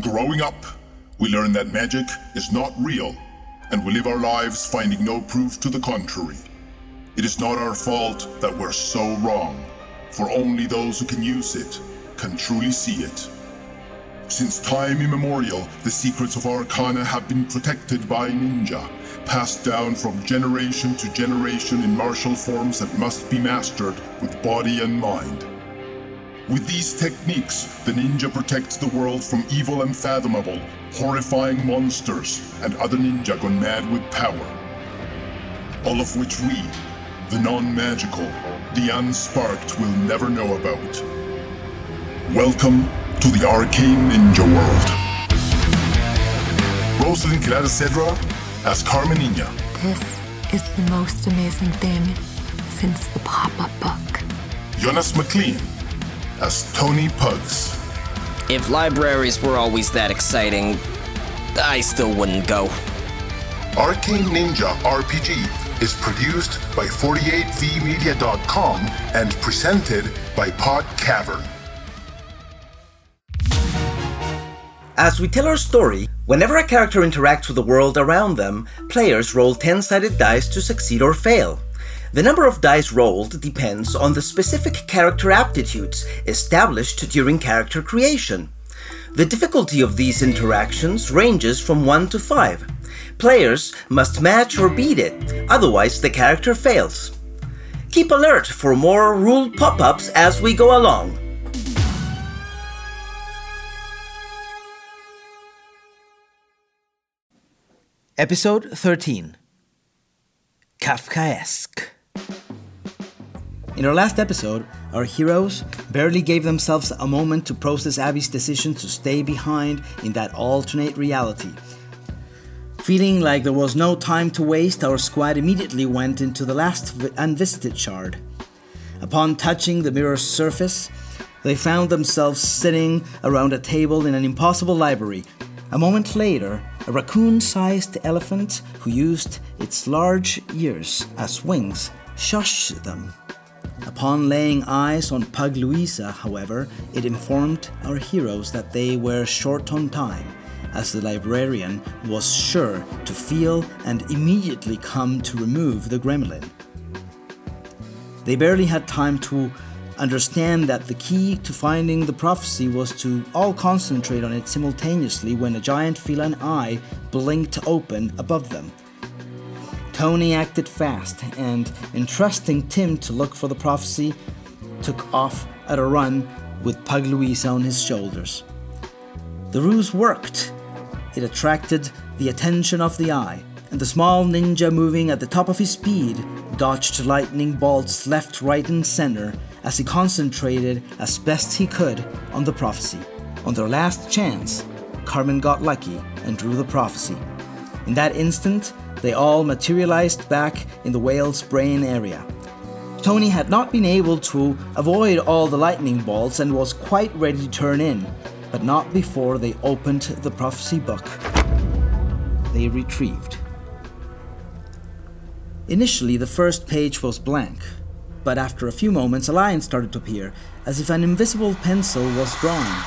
Growing up, we learn that magic is not real, and we live our lives finding no proof to the contrary. It is not our fault that we're so wrong, for only those who can use it can truly see it. Since time immemorial, the secrets of Arcana have been protected by ninja, passed down from generation to generation in martial forms that must be mastered with body and mind. With these techniques, the ninja protects the world from evil unfathomable, horrifying monsters, and other ninja gone mad with power. All of which we, the non magical, the unsparked, will never know about. Welcome to the arcane ninja world. Rosalind Cedra as Carmenina. This is the most amazing thing since the pop up book. Jonas McLean as Tony Pugs. If libraries were always that exciting, I still wouldn't go. Arcane Ninja RPG is produced by 48vmedia.com and presented by Pod Cavern. As we tell our story, whenever a character interacts with the world around them, players roll 10 sided dice to succeed or fail. The number of dice rolled depends on the specific character aptitudes established during character creation. The difficulty of these interactions ranges from 1 to 5. Players must match or beat it, otherwise, the character fails. Keep alert for more rule pop ups as we go along. Episode 13 Kafkaesque in our last episode, our heroes barely gave themselves a moment to process Abby's decision to stay behind in that alternate reality. Feeling like there was no time to waste, our squad immediately went into the last unvisited shard. Upon touching the mirror's surface, they found themselves sitting around a table in an impossible library. A moment later, a raccoon sized elephant who used its large ears as wings shushed them. Upon laying eyes on Pug Louisa, however, it informed our heroes that they were short on time, as the librarian was sure to feel and immediately come to remove the gremlin. They barely had time to understand that the key to finding the prophecy was to all concentrate on it simultaneously when a giant feline eye blinked open above them Tony acted fast and, entrusting Tim to look for the prophecy, took off at a run with Pug Louisa on his shoulders. The ruse worked. It attracted the attention of the eye, and the small ninja moving at the top of his speed dodged lightning bolts left, right, and center as he concentrated as best he could on the prophecy. On their last chance, Carmen got lucky and drew the prophecy. In that instant, they all materialized back in the whale's brain area. Tony had not been able to avoid all the lightning bolts and was quite ready to turn in, but not before they opened the prophecy book. They retrieved. Initially, the first page was blank, but after a few moments, a line started to appear, as if an invisible pencil was drawn.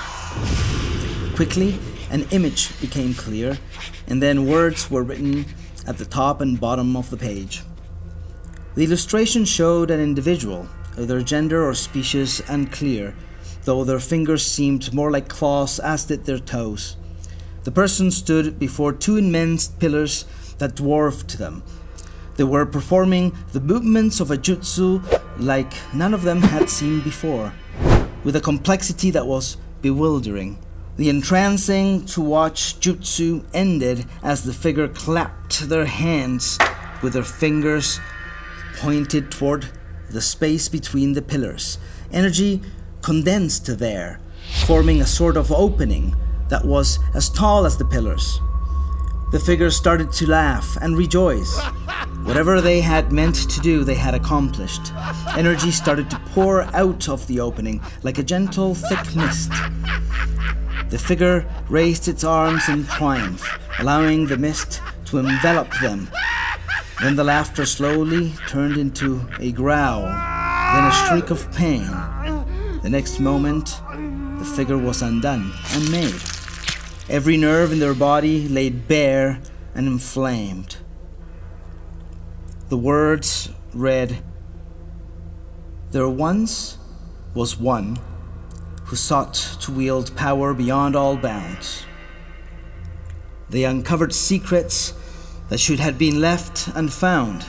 Quickly, an image became clear, and then words were written at the top and bottom of the page. The illustration showed an individual, their gender or species unclear, though their fingers seemed more like claws as did their toes. The person stood before two immense pillars that dwarfed them. They were performing the movements of a jutsu like none of them had seen before, with a complexity that was bewildering. The entrancing to watch jutsu ended as the figure clapped their hands with their fingers pointed toward the space between the pillars. Energy condensed there, forming a sort of opening that was as tall as the pillars. The figures started to laugh and rejoice. Whatever they had meant to do, they had accomplished. Energy started to pour out of the opening like a gentle, thick mist. The figure raised its arms in triumph, allowing the mist to envelop them. Then the laughter slowly turned into a growl, then a shriek of pain. The next moment, the figure was undone and made. every nerve in their body laid bare and inflamed. The words read There once was one who sought to wield power beyond all bounds. They uncovered secrets that should have been left unfound,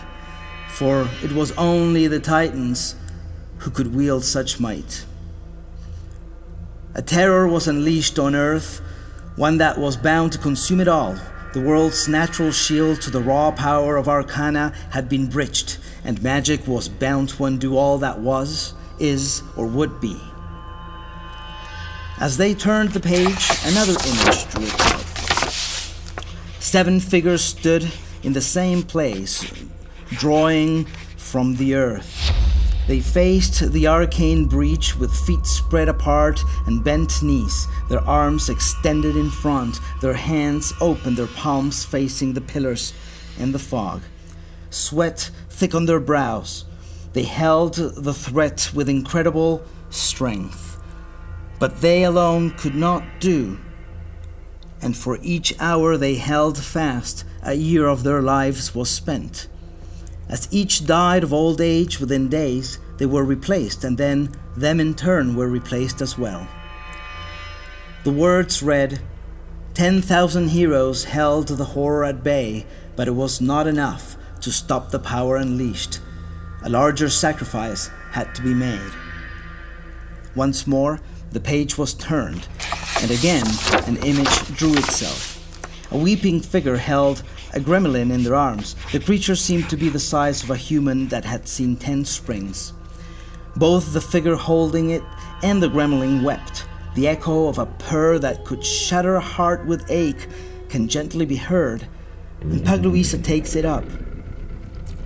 for it was only the Titans who could wield such might. A terror was unleashed on Earth, one that was bound to consume it all. The world's natural shield to the raw power of Arcana had been breached, and magic was bound to undo all that was, is, or would be. As they turned the page, another image drew itself. Seven figures stood in the same place, drawing from the earth. They faced the arcane breach with feet spread apart and bent knees, their arms extended in front, their hands open, their palms facing the pillars and the fog. Sweat thick on their brows. They held the threat with incredible strength. But they alone could not do. And for each hour they held fast, a year of their lives was spent. As each died of old age within days, they were replaced, and then them in turn were replaced as well. The words read 10,000 heroes held the horror at bay, but it was not enough to stop the power unleashed. A larger sacrifice had to be made. Once more, the page was turned, and again an image drew itself. A weeping figure held a gremlin in their arms. The creature seemed to be the size of a human that had seen ten springs. Both the figure holding it and the gremlin wept. The echo of a purr that could shatter a heart with ache can gently be heard, and Pug Louisa takes it up,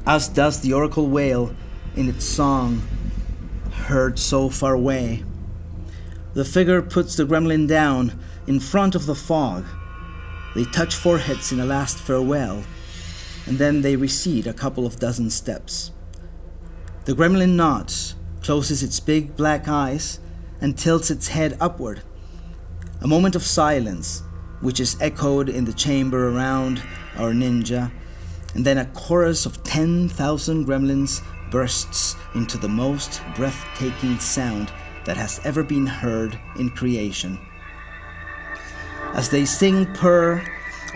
as does the oracle wail in its song, heard so far away. The figure puts the gremlin down in front of the fog they touch foreheads in a last farewell, and then they recede a couple of dozen steps. The gremlin nods, closes its big black eyes, and tilts its head upward. A moment of silence, which is echoed in the chamber around our ninja, and then a chorus of 10,000 gremlins bursts into the most breathtaking sound that has ever been heard in creation. As they sing purr,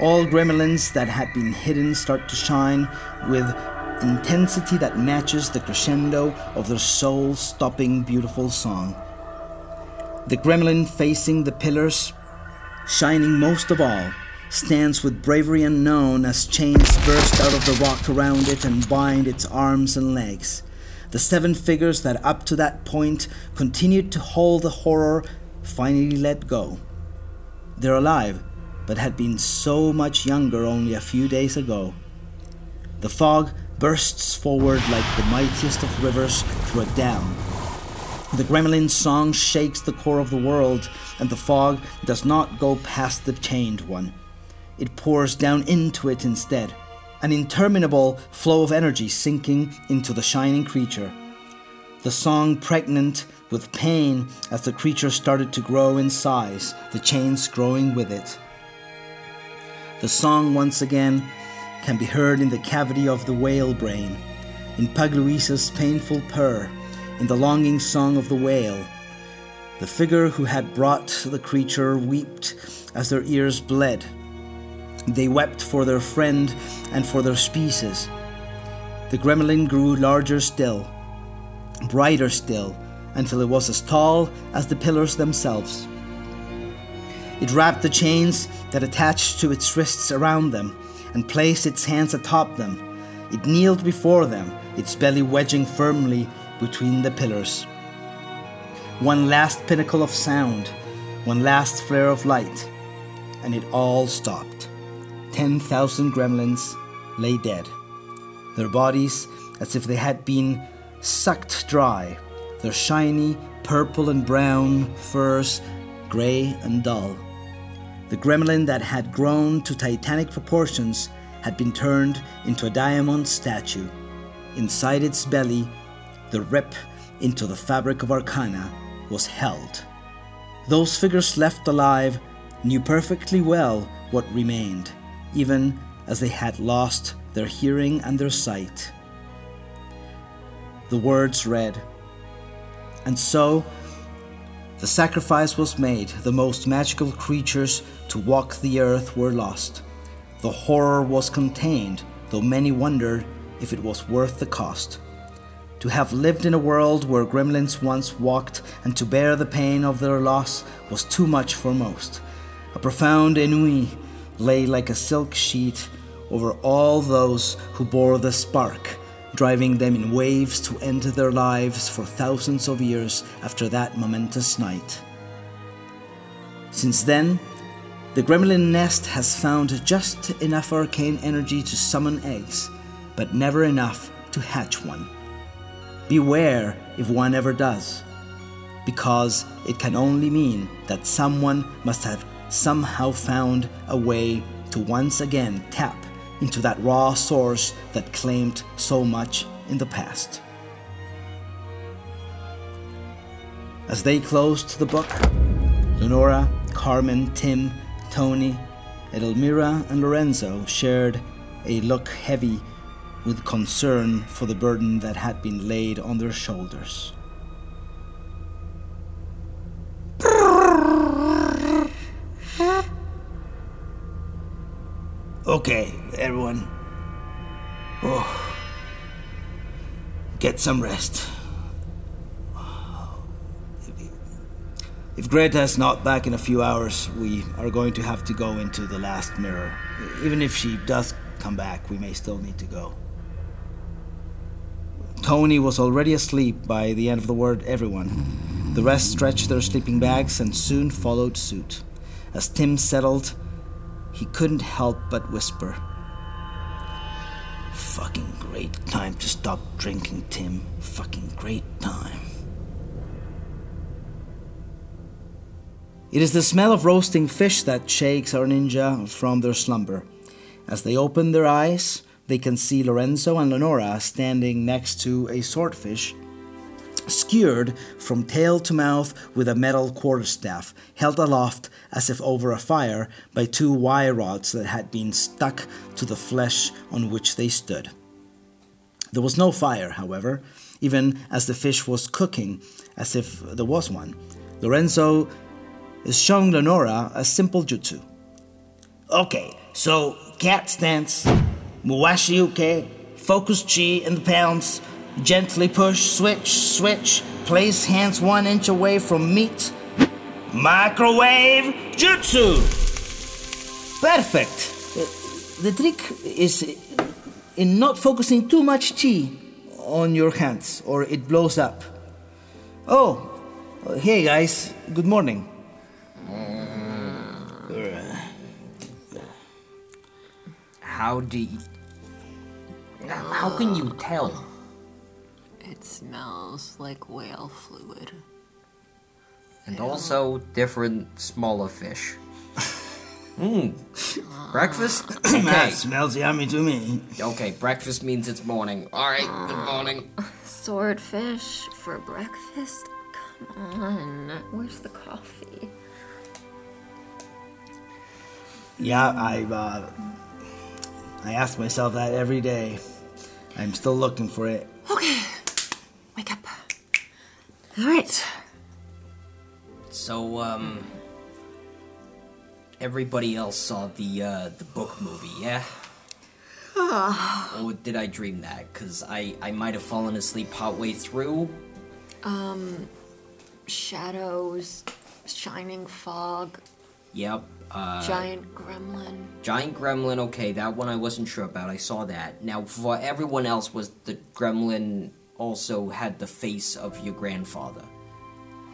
all gremlins that had been hidden start to shine with intensity that matches the crescendo of their soul stopping beautiful song. The gremlin facing the pillars, shining most of all, stands with bravery unknown as chains burst out of the rock around it and bind its arms and legs. The seven figures that up to that point continued to hold the horror finally let go. They're alive, but had been so much younger only a few days ago. The fog bursts forward like the mightiest of rivers through a dam. The gremlin song shakes the core of the world, and the fog does not go past the chained one. It pours down into it instead, an interminable flow of energy sinking into the shining creature. The song pregnant with pain as the creature started to grow in size, the chains growing with it. The song once again can be heard in the cavity of the whale brain, in Pug Louisa's painful purr, in the longing song of the whale. The figure who had brought the creature wept as their ears bled. They wept for their friend and for their species. The gremlin grew larger still, brighter still, until it was as tall as the pillars themselves. It wrapped the chains that attached to its wrists around them and placed its hands atop them. It kneeled before them, its belly wedging firmly between the pillars. One last pinnacle of sound, one last flare of light, and it all stopped. Ten thousand gremlins lay dead, their bodies as if they had been sucked dry their shiny purple and brown furs gray and dull. The gremlin that had grown to titanic proportions had been turned into a diamond statue. Inside its belly, the rip into the fabric of Arcana was held. Those figures left alive knew perfectly well what remained, even as they had lost their hearing and their sight. The words read, And so the sacrifice was made, the most magical creatures to walk the earth were lost. The horror was contained, though many wondered if it was worth the cost. To have lived in a world where gremlins once walked and to bear the pain of their loss was too much for most. A profound ennui lay like a silk sheet over all those who bore the spark, driving them in waves to end their lives for thousands of years after that momentous night. Since then, the gremlin nest has found just enough arcane energy to summon eggs, but never enough to hatch one. Beware if one ever does, because it can only mean that someone must have somehow found a way to once again tap into that raw source that claimed so much in the past. As they closed the book, Lenora, Carmen, Tim, Tony, Edelmira, and Lorenzo shared a look heavy with concern for the burden that had been laid on their shoulders. Okay, everyone. Oh. Get some rest. If Greta is not back in a few hours, we are going to have to go into the last mirror. Even if she does come back, we may still need to go. Tony was already asleep by the end of the word everyone. The rest stretched their sleeping bags and soon followed suit. As Tim settled, he couldn't help but whisper. Fucking great time to stop drinking, Tim. Fucking great time. It is the smell of roasting fish that shakes our ninja from their slumber. As they open their eyes, they can see Lorenzo and Lenora standing next to a swordfish, skewered from tail to mouth with a metal quarterstaff, held aloft as if over a fire by two wire rods that had been stuck to the flesh on which they stood. There was no fire, however, even as the fish was cooking, as if there was one. Lorenzo is showing Lenora a simple jutsu. Okay, so cat stance, mawashi uke, focus chi in the pounds, gently push, switch, switch, place hands one inch away from meat, microwave jutsu. Perfect. Uh, The trick is in not focusing too much chi on your hands or it blows up. Oh, hey guys, good morning. How do you. How can you tell? It smells like whale fluid. And also different smaller fish. Mmm. Breakfast? Okay. That smells yummy to me. Okay, breakfast means it's morning. Alright, good ah. morning. Swordfish for breakfast? Come on. Where's the coffee? Yeah, I uh, I ask myself that every day. I'm still looking for it. Okay. Wake up. All right. So, um. Everybody else saw the, uh, the book movie, yeah? or did I dream that? Because I, I might have fallen asleep partway through. Um, shadows, shining fog, Yep. Uh, giant gremlin. Giant Gremlin, okay, that one I wasn't sure about. I saw that. Now, for everyone else, was the Gremlin also had the face of your grandfather?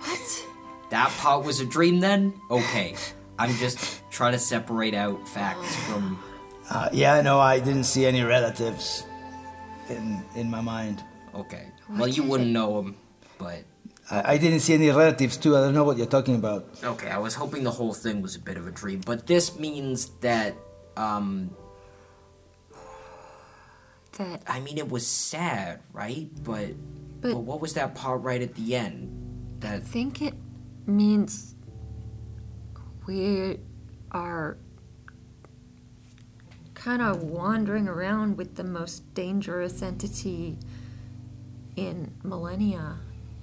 What? That part was a dream then? Okay. I'm just trying to separate out facts from. Uh, yeah, no, I didn't see any relatives in in my mind. Okay. Well, you wouldn't know them, but. I, I didn't see any relatives too. I don't know what you're talking about. Okay, I was hoping the whole thing was a bit of a dream, but this means that, um. That I mean, it was sad, right? But. But- but what was that part right at the end? That I think it means we're kind of wandering around with the most dangerous entity in millennia.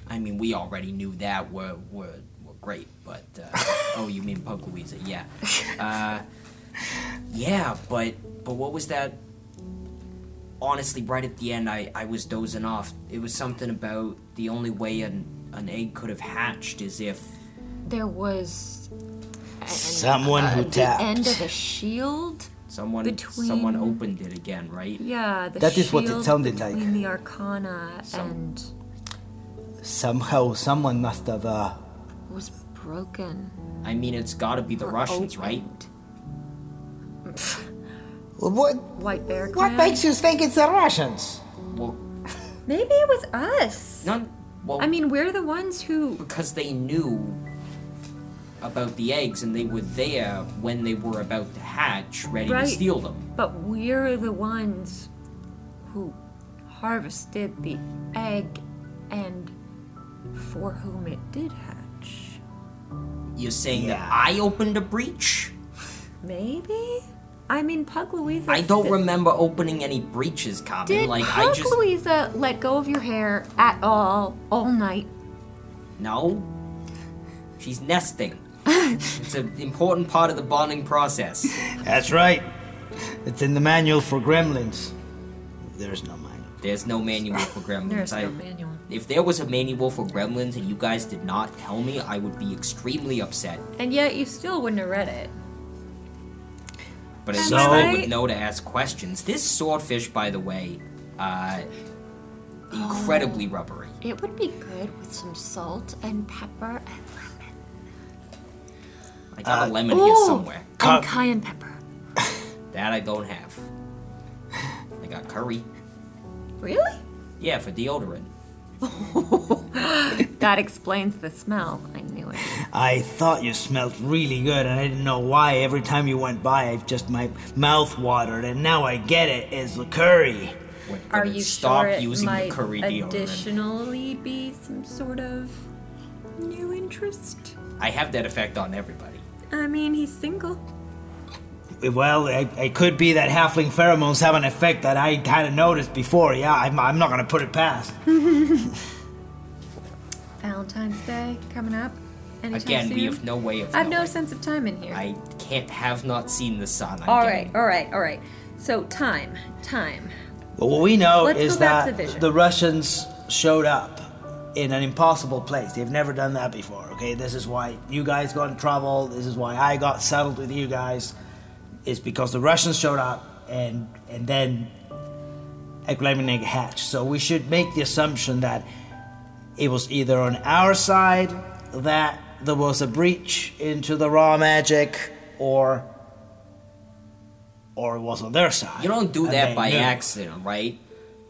I mean, we already knew that were were, were great, but uh, oh, you mean Pug Louisa? Yeah, uh, yeah, but but what was that? Honestly, right at the end, I I was dozing off. It was something about the only way an an egg could have hatched is if There was an- Someone who the tapped. end of a shield. someone Between- someone opened it again, right? Yeah, the That is what it shield sounded like. between the Arcana Some- and Somehow, someone must have. Uh, was broken. I mean, it's got to be the or Russians, right? opened. what? White Bear What Clan? makes you think it's the Russians? Well, Maybe it was us. none. Well, I mean, we're the ones who. because they knew about the eggs and they were there when they were about to hatch, ready Right. to steal them. But we're the ones who harvested the egg and for whom it did hatch. You're saying Yeah. that I opened a breach? Maybe? I mean, Pug Louisa. I don't st- remember opening any breaches, Carmen. Did like Pug I just Louisa let go of your hair at all, all night? no. She's nesting. it's an important part of the bonding process. That's right. It's in the manual for gremlins. There's no manual. There's no manual for gremlins. There's I- no manual. If there was a manual for gremlins and you guys did not tell me, I would be extremely upset. And yet you still wouldn't have read it. But at Am least I I would know to ask questions. This swordfish, by the way, uh, incredibly rubbery. It would be good with some salt and pepper and lemon. I got Uh, a lemon here Ooh, somewhere. Ca- and cayenne pepper. That I don't have. I got curry. Really? Yeah, for deodorant. That explains the smell. I knew it. I thought you smelled really good, and I didn't know why. Every time you went by, I just my mouth watered, and now I get it. It's the curry. Would- Are you stop sure it using might the curry deodorant? additionally be some sort of new interest? I have that effect on everybody. I mean, he's single. Well, it, it could be that halfling pheromones have an effect that I hadn't noticed before. Yeah, I'm, I'm not gonna put it past. Valentine's Day coming up. Anytime Again, soon? we have no way of I have no sense of time in here. I can't have not seen the sun. I'm all getting- right, all right, all right. So time, time. Well, what we know Let's is that the the Russians showed up in an impossible place. They've never done that before. Okay, this is why you guys got in trouble. This is why I got settled with you guys. Is because the Russians showed up and and then Eklemenig hatched. So we should make the assumption that it was either on our side that there was a breach into the raw magic, or or it was on their side. You don't do that by knew. accident, right?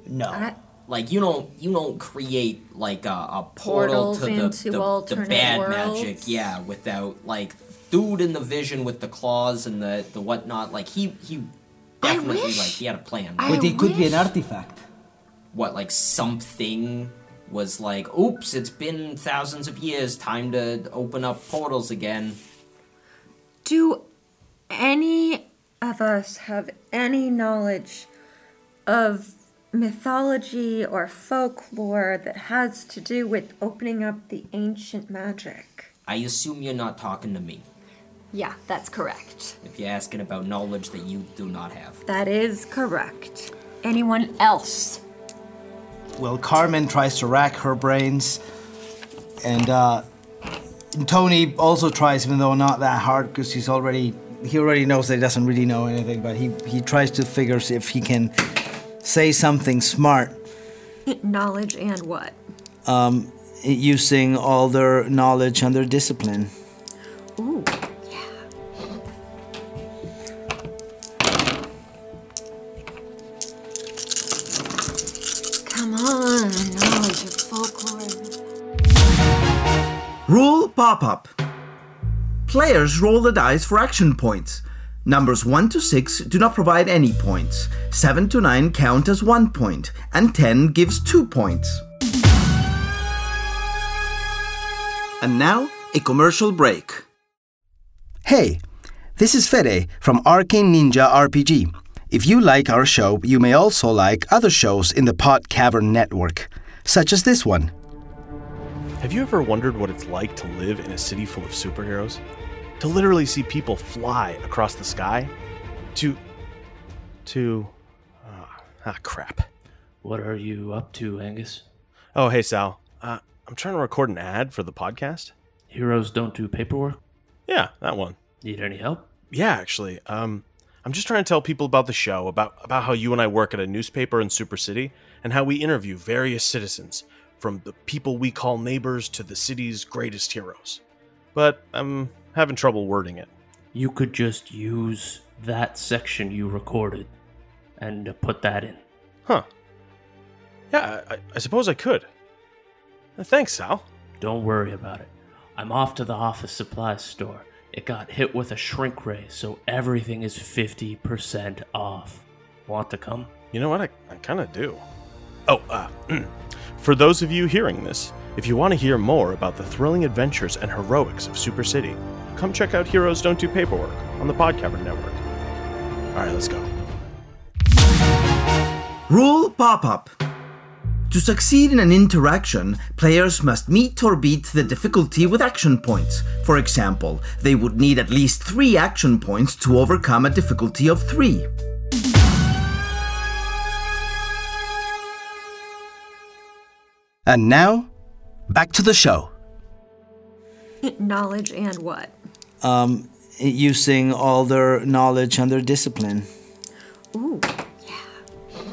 No. I- Like you don't you don't create like a, a portal Portals to the, into the, the bad worlds? magic, yeah, without like dude in the vision with the claws and the the whatnot. Like he he definitely wish- like he had a plan. I But it could be an wish- artifact. what like something was like, oops, it's been thousands of years, time to open up portals again. Do any of us have any knowledge of mythology or folklore that has to do with opening up the ancient magic? I assume you're not talking to me Yeah, that's correct. if you're asking about knowledge that you do not have. That is correct. Anyone else? Well, Carmen tries to rack her brains, and uh, Tony also tries, even though not that hard, because he's already he already knows that he doesn't really know anything, but he he tries to figure if he can say something smart Knowledge and what? Um, using all their knowledge and their discipline. Rule pop up. Players roll the dice for action points. Numbers 1 to 6 do not provide any points. 7 to 9 count as 1 point, and 10 gives 2 points. And now, a commercial break. Hey, This is Fede from Arcane Ninja RPG. If you like our show, you may also like other shows in the Pod Cavern network, such as this one. Have you ever wondered what it's like to live in a city full of superheroes? To literally see people fly across the sky? To. to. ah, ah, crap. What are you up to, Angus? Oh, hey, Sal. Uh, I'm trying to record an ad for the podcast. Heroes don't do paperwork? Yeah, that one. Need any help? Yeah, actually. Um, I'm just trying to tell people about the show, about about how you and I work at a newspaper in Super City, and how we interview various citizens, from the people we call neighbors to the city's greatest heroes. But I'm having trouble wording it. You could just use that section you recorded and put that in. Huh. Yeah, I, I suppose I could. Uh, Thanks, Sal. Don't worry about it. I'm off to the office supplies store. It got hit with a shrink ray, so everything is 50% off. Want to come? You know what? I, I kind of do. Oh, uh, for those of you hearing this, if you want to hear more about the thrilling adventures and heroics of Super City, come check out Heroes Don't Do Paperwork on the Podcavern Network. All right, let's go. Rule pop up. To succeed in an interaction, players must meet or beat the difficulty with action points. For example, they would need at least three action points to overcome a difficulty of three. And now, back to the show. Knowledge and what? Um, using all their knowledge and their discipline. Ooh, yeah.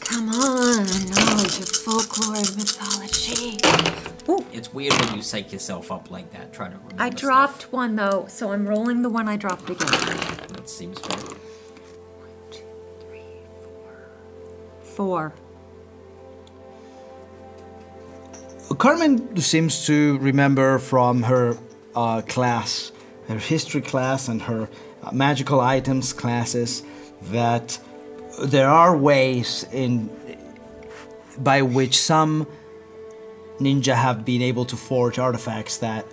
Come on, knowledge of folklore and mythology. Ooh, It's weird when you psych yourself up like that, trying to remember. I stuff. dropped one though, so I'm rolling the one I dropped again. That seems fair. Four. Carmen seems to remember from her uh, class, her history class, and her uh, magical items classes that there are ways in by which some ninja have been able to forge artifacts that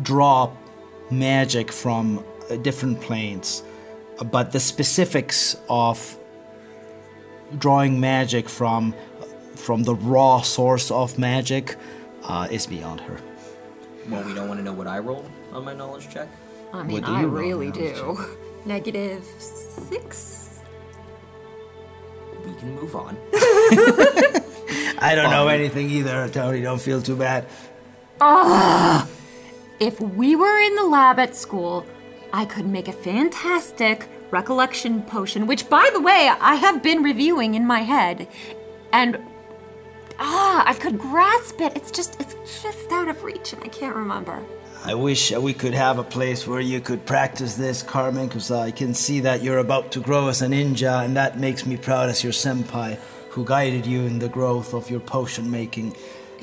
draw magic from uh, different planes, but the specifics of drawing magic from from the raw source of magic uh, is beyond her. Well, we don't want to know what I rolled on my knowledge check. I mean, do I you roll really now, do. Negative six. We can move on. I don't know anything either, Tony. Don't feel too bad. If we were in the lab at school, I could make a fantastic recollection potion, which, by the way, I have been reviewing in my head. And ah, I could grasp it. It's just, it's just out of reach, and I can't remember. I wish we could have a place where you could practice this, Carmen, because I can see that you're about to grow as a ninja, and that makes me proud as your senpai who guided you in the growth of your potion making,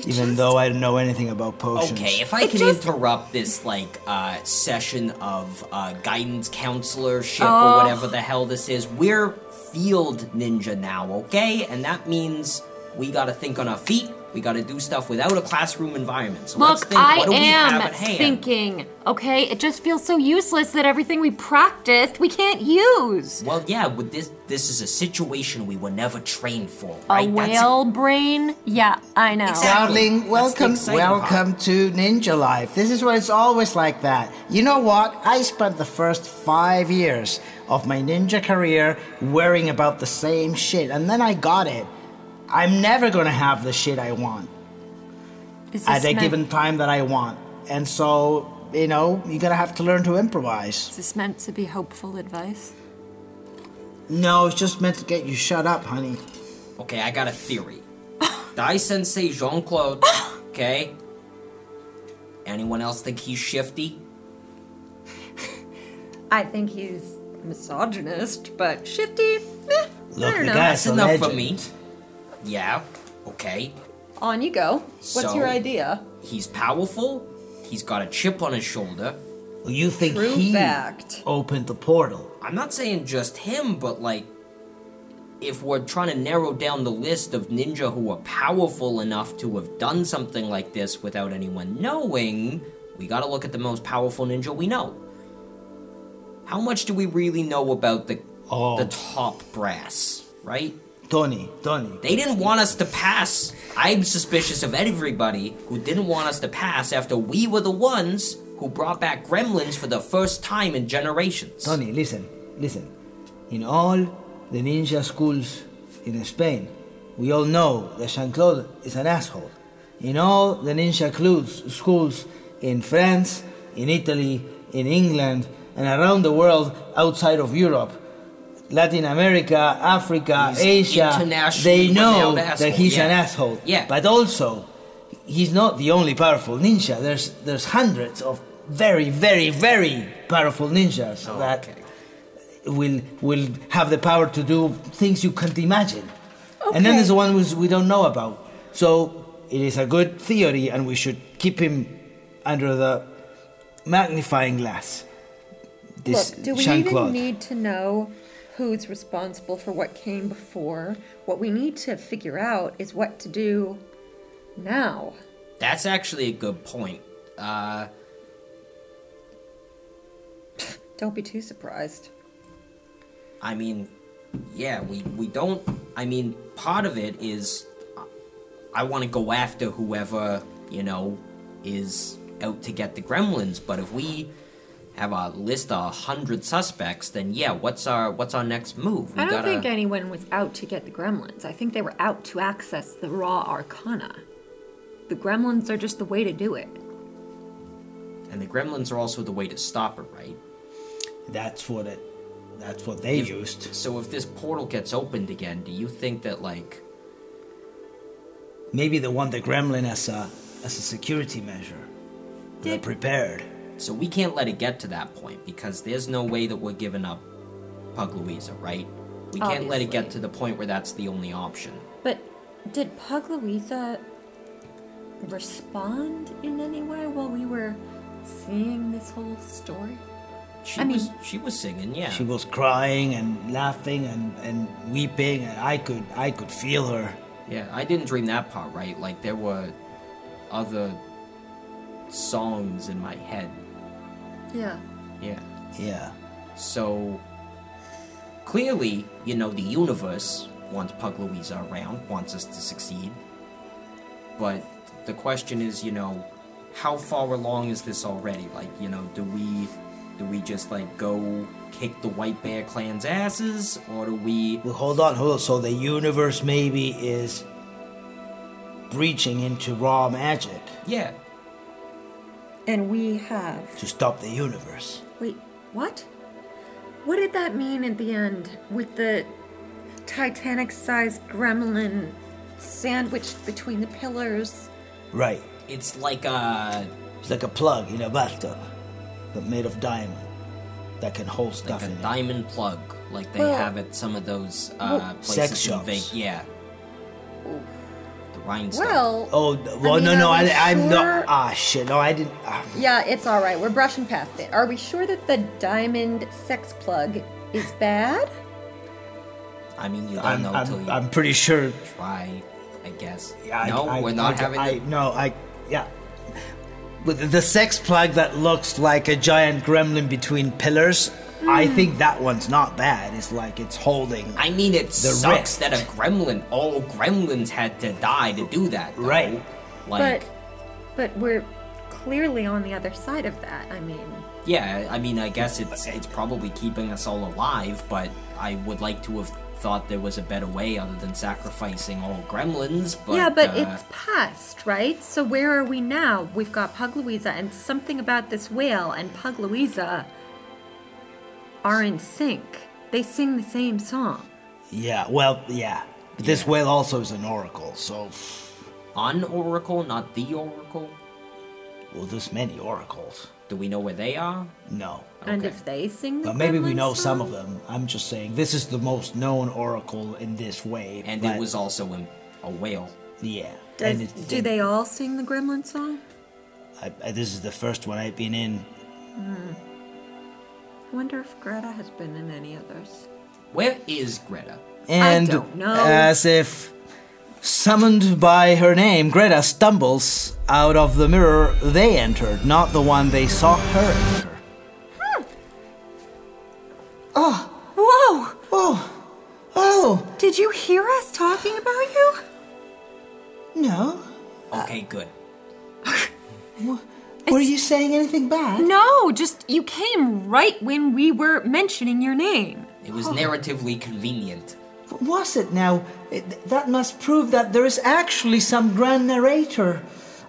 even though I don't know anything about potions. Okay, if I can interrupt this like uh, session of uh, guidance counselorship or whatever the hell this is, we're field ninja now, okay? And that means we gotta think on our feet. We gotta do stuff without a classroom environment. So let's Look, think. I what do we have am at hand? thinking, okay? It just feels so useless that everything we practiced we can't use. Well, yeah, with this, this is a situation we were never trained for, A right? That's it. whale brain? Yeah, I know. Exactly. Darling, welcome, welcome part. to Ninja Life. This is where it's always like that. You know what? I spent the first five years of my ninja career worrying about the same shit, and then I got it. I'm never gonna have the shit I want at a meant- given time that I want, and so you know you're gonna have to learn to improvise. Is this meant to be hopeful advice? No, it's just meant to get you shut up, honey. Okay, I got a theory. Dai Sensei Jean Claude, okay? Anyone else think he's shifty? I think he's misogynist, but shifty. Eh, I Look, don't the know. guy's That's a enough legend. for me. Yeah, okay. On you go. What's So- your idea? He's powerful. He's got a chip on his shoulder. You think True he fact. opened the portal? I'm not saying just him, but like if we're trying to narrow down the list of ninja who are powerful enough to have done something like this without anyone knowing, we gotta look at the most powerful ninja we know. How much do we really know about the Oh. the top brass, right? Tony, Tony. They didn't want us to pass. I'm suspicious of everybody who didn't want us to pass after we were the ones who brought back gremlins for the first time in generations. Tony, listen, listen. In all the ninja schools in Spain, we all know that Jean Claude is an asshole. In all the ninja clues, schools in France, in Italy, in England, and around the world outside of Europe, Latin America, Africa, He's Asia, they know that he's yeah. an asshole. Yeah. But also, he's not the only powerful ninja. There's there's hundreds of very, very, very powerful ninjas that okay. will will have the power to do things you can't imagine. Okay. And then there's the one who's we don't know about. So it is a good theory, and we should keep him under the magnifying glass. This Look, do we Jean Claude. even need to know who's responsible for what came before? What we need to figure out is what to do now. That's actually a good point. Uh, Don't be too surprised. I mean, yeah, we, we don't. I mean, part of it is I want to go after whoever, you know, is out to get the gremlins, but if we have a list of a hundred suspects, then yeah, what's our what's our next move? We I don't gotta, think anyone was out to get the gremlins. I think they were out to access the raw arcana. The gremlins are just the way to do it. and the gremlins are also the way to stop it, right? That's what it. That's what they If- used. So if this portal gets opened again, do you think that like Maybe they want the gremlin as a as a security measure. They're Did- prepared. So we can't let it get to that point because there's no way that we're giving up Pug Louisa, right? We can't let it get to the point where that's the only option. But did Pug Louisa respond in any way while we were seeing this whole story? She I mean- was she was singing, yeah. She was crying and laughing and, and weeping, and I could I could feel her. yeah, I didn't dream that part, right? Like there were other songs in my head. Yeah. Yeah. Yeah. So clearly, you know, the universe wants Pug Louisa around, wants us to succeed. But the question is, you know, how far along is this already? Like, you know, do we do we just like go kick the White Bear clan's asses, or do we? Well, hold on, hold on. So the universe maybe is breaching into raw magic Yeah, And we have. to stop the universe. Wait, what? What did that mean at the end with the Titanic sized gremlin sandwiched between the pillars? Right. it's like a. It's like a plug in a bathtub, but made of diamond that can hold stuff like a in it. diamond plug, like they Well- have at some of those uh, places Sex in. Vegas. Yeah, the rhinestone. Well. Oh d- well, mean, no, no, we I, I'm sure? not. Ah, shit, no, I didn't. ah. Yeah, it's alright. We're brushing past it. Are we sure that the diamond sex plug is bad? I mean, you don't I'm, know until I'm, you I'm pretty sure. try, I guess. Yeah, no, I, we're not I, having I, it. No, I. Yeah. With the sex plug that looks like a giant gremlin between pillars, I Hmm. think that one's not bad. It's like it's holding. I mean, it The sucks rift. that a gremlin, all gremlins had to die to do that. though. Right. Like, But but we're clearly on the other side of that. I mean, yeah, I mean, I guess it's it's probably keeping us all alive, but I would like to have thought there was a better way other than sacrificing all gremlins. But yeah, but uh, it's past, right? So where are we now? We've got Pug Louisa and something about this whale and Pug Louisa are in sync. They sing the same song. Yeah, well, yeah. But this whale also is an oracle, so. on Oracle, not the Oracle. Well, there's many oracles. Do we know where they are? No. And Okay. if they sing the But maybe we gremlin know some song- of them. I'm just saying, this is the most known oracle in this way. And but- it was also in a whale. Yeah. Does, and it- do they all sing the gremlin song? I, I, this is the first one I've been in. Hmm. I wonder if Greta has been in any others. Where is Greta? And don't know. as if summoned by her name, Greta stumbles out of the mirror they entered, not the one they saw her enter. Huh. Oh. Whoa! Oh, oh, Did you hear us talking about you? no. Okay, good. Were you saying anything bad? No, just you came right when we were mentioning your name. It was oh. narratively convenient. Was it now? It- that must prove that there is actually some grand narrator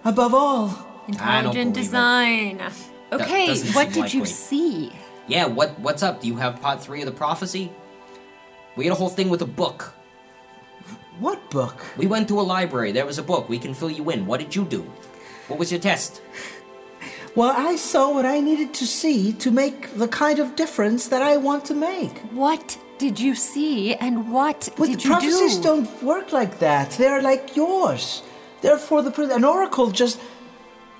above all. Intelligent believe it. design. Okay, doesn't what seem did you likely. see? Yeah, what what's up? Do you have part three of the prophecy? We had a whole thing with a book. What book? We went to a library. There was a book. We can fill you in. What did you do? What was your test? Well, I saw what I needed to see to make the kind of difference that I want to make. What did you see and what But did the you prophecies do? don't work like that. They're like yours. They're for the. An oracle just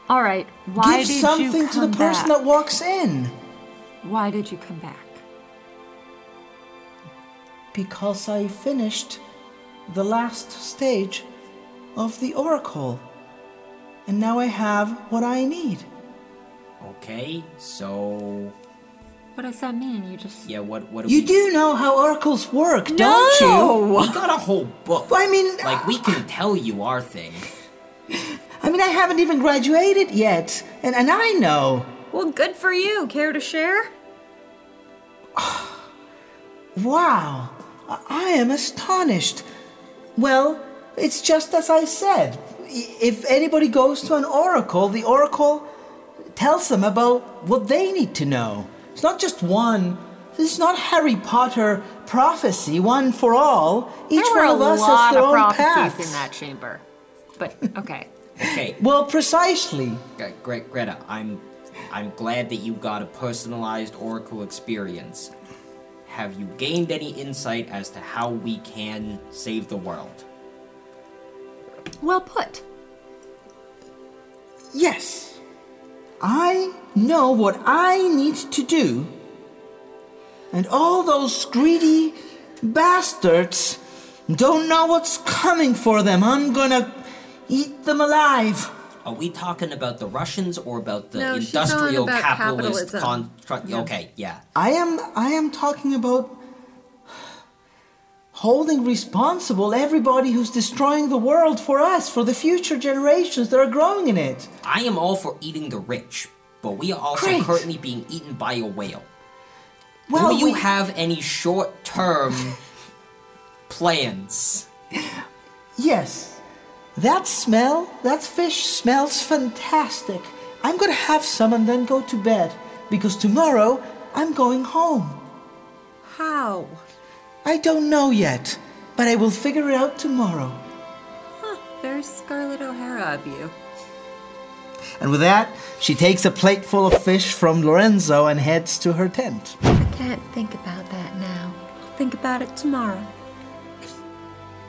All right, why gives did something you to the person back? that walks in. Why did you come back? Because I finished the last stage of the oracle. And now I have what I need. Okay, so What does that mean? You just yeah, what what do You we do know how oracles work, don't you? We got a whole book. I mean, like we can tell you our thing. I mean, I haven't even graduated yet, and, and I know. Well, good for you. Care to share? Wow, I I am astonished. Well, it's just as I said. I- If anybody goes to an oracle, the oracle tells them about what they need to know. It's not just one. This is not Harry Potter prophecy, one for all. Each there were one of a us lot has their of own prophecies paths. in that chamber. But okay. Okay, Well, precisely. Gre- Gre- Greta, I'm I'm glad that you got a personalized oracle experience. Have you gained any insight as to how we can save the world? well put. Yes. I know what I need to do. And all those greedy bastards don't know what's coming for them. I'm gonna eat them alive. Are we talking about the Russians or about the No, she's talking industrial about capitalist capitalism. con- Okay, yeah. I am I am talking about holding responsible everybody who's destroying the world for us, for the future generations that are growing in it. I am all for eating the rich, but we are also Great. currently being eaten by a whale. Well, Do you we- have any short-term plans? Yes. That smell, that fish smells fantastic. I'm gonna have some and then go to bed because tomorrow I'm going home. How? I don't know yet, but I will figure it out tomorrow. Huh, very Scarlett O'Hara of you. And with that, she takes a plate full of fish from Lorenzo and heads to her tent. I can't think about that now. I'll think about it tomorrow.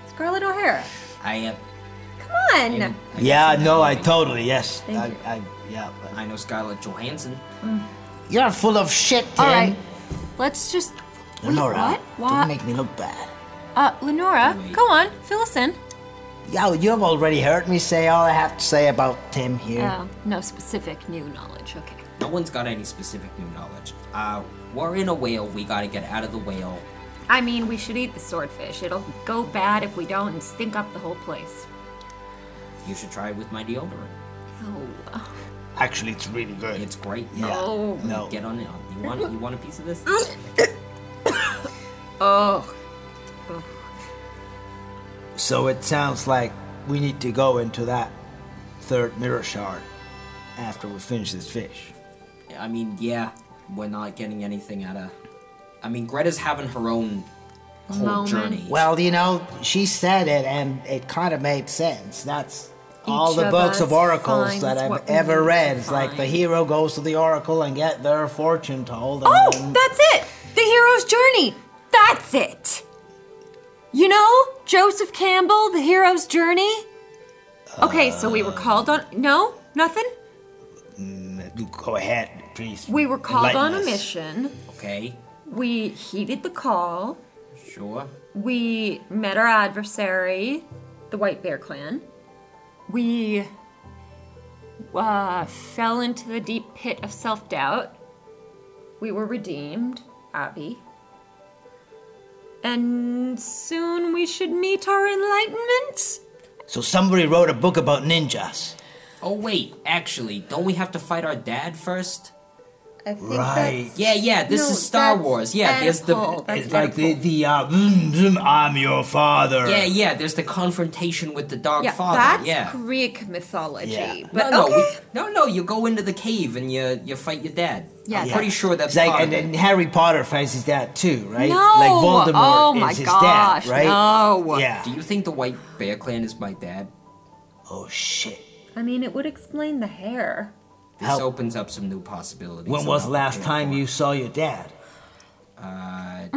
Scarlett O'Hara. I am. Come on. I Yeah, no, I totally, yes. Thank I, you. I, yeah. but- I know Scarlett Johansson. Mm. You're full of shit, Tim. All right. Let's just. Wait, Lenora, what? don't make me look bad. Uh, Lenora, Wait. go on. Fill us in. Yeah, you've already heard me say all I have to say about Tim here. Oh, no specific new knowledge. Okay. No one's got any specific new knowledge. Uh, we're in a whale. We gotta get out of the whale. I mean, we should eat the swordfish. It'll go bad if we don't and stink up the whole place. You should try it with my deodorant. Oh. Actually, it's really good. It's great. yeah. No. No. Get on it. You want you want a piece of this? Oh. So it sounds like we need to go into that third mirror shard after we finish this fish. I mean, yeah, we're not getting anything out of. I mean, Greta's having her own whole Moment. journey. Well, you know, she said it and it kind of made sense. That's all the of books of oracles that I've ever read. It's like the hero goes to the oracle and get their fortune told. and Oh, then- that's it! Hero's journey! That's it! You know, Joseph Campbell, The Hero's Journey? Okay, so we were called on. No? Nothing? Go ahead, please. We were called on a us. mission. okay. We heeded the call. Sure. We met our adversary, the White Bear Clan. We uh, fell into the deep pit of self doubt. We were redeemed, Abby. And soon we should meet our enlightenment? So somebody wrote a book about ninjas. Oh wait, actually, don't we have to fight our dad first? I think Right. that's- Yeah, yeah. This No, is Star Wars. Yeah, there's the That's It's like the, Oedipal. the uh, mm, mm, I'm your father. yeah, yeah. There's the confrontation with the dog yeah, father. that's yeah. Greek mythology. Yeah. But no, no, okay. we, no, no. You go into the cave and you you fight your dad. Yeah, I'm Yeah. pretty sure that's like, part and of then it. Harry Potter fights his dad too, right? No! Like Voldemort Oh is my his gosh, dad, right? no. Yeah. Do you think the White Bear Clan is my dad? Oh shit. I mean, it would explain the hair. This How- opens up some new possibilities. When was the last time for. you saw your dad? Uh,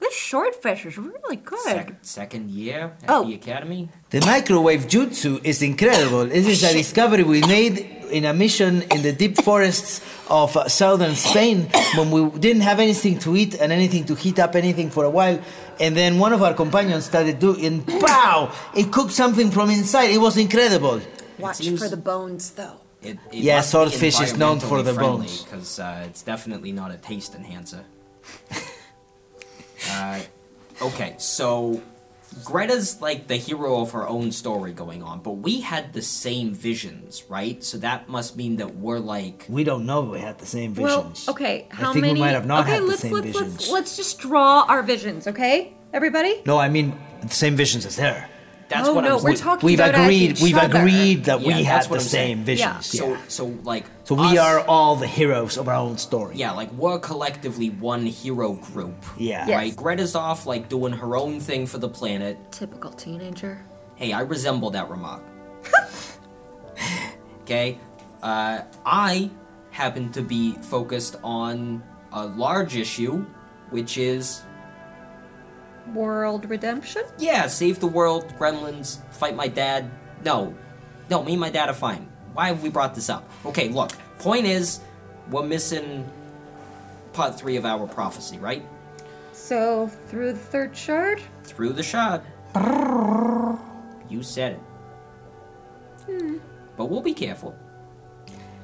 This swordfish is really good. sec- second year at Oh. the academy. The microwave jutsu is incredible. It is a discovery we made in a mission in the deep forests of uh, southern Spain when we didn't have anything to eat and anything to heat up anything for a while. And then one of our companions started doing, pow! It cooked something from inside. It was incredible. Watch seems- for the bones, though. It, it Yeah, swordfish is known for the bones. because uh, it's definitely not a taste enhancer. uh, okay, so Greta's like the hero of her own story going on, but we had the same visions, right? So that must mean that we're like We don't know we had the same visions. Well, okay. How I think many? we might have not okay, had the let's same let's visions. let's let's just draw our visions, okay? Everybody. No, I mean the same visions as her. That's oh what no, I'm we're saying. talking We've about agreed. each We've other. agreed that Yeah, we have the I'm same visions. Yeah. So yeah. so like So we are all the heroes of our own story. Yeah, like we're collectively one hero group. Yeah. Yes. Right? Greta's off like doing her own thing for the planet. Typical teenager. Hey, I resemble that remark. okay? Uh, I happen to be focused on a large issue, which is World redemption. yeah, save the world, gremlins, fight my dad. No. No, me and my dad are fine. Why have we brought this up? Okay, look. Point is, we're missing part three of our prophecy, right? So through the third shard. Through the shard. You said it. Hmm. But we'll be careful.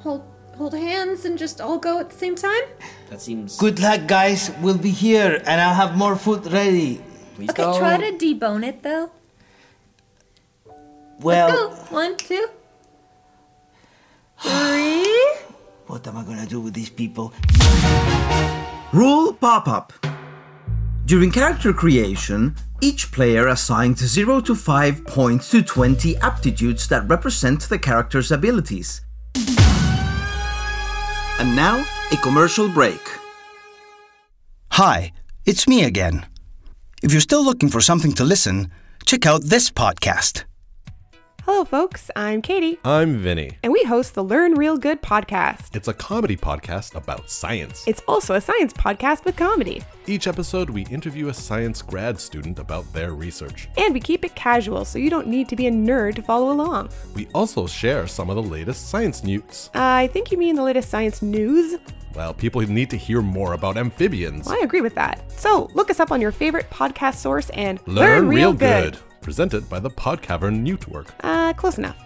Hold hold hands and just all go at the same time. That seems. Good luck, guys. We'll be here, and I'll have more food ready. Please Okay, don't. try to debone it though. Well, Let's go. One, two, three. what am I gonna do with these people? Rule pop up. During character creation, each player assigns 0 to 5 points to 20 aptitudes that represent the character's abilities. And now, a commercial break. Hi, it's me again. If you're still looking for something to listen, check out this podcast. Hello, folks. I'm Katie, I'm Vinny. and we host the Learn Real Good podcast. It's a comedy podcast about science. It's also a science podcast with comedy, Each episode, we interview a science grad student about their research. and we keep it casual so you don't need to be a nerd to follow along. We also share some of the latest science news. I think you mean the latest science news. Well, people need to hear more about amphibians. I agree with that. So look us up on your favorite podcast source and Learn, real good. Presented by the Podcavern Network. Uh, close enough.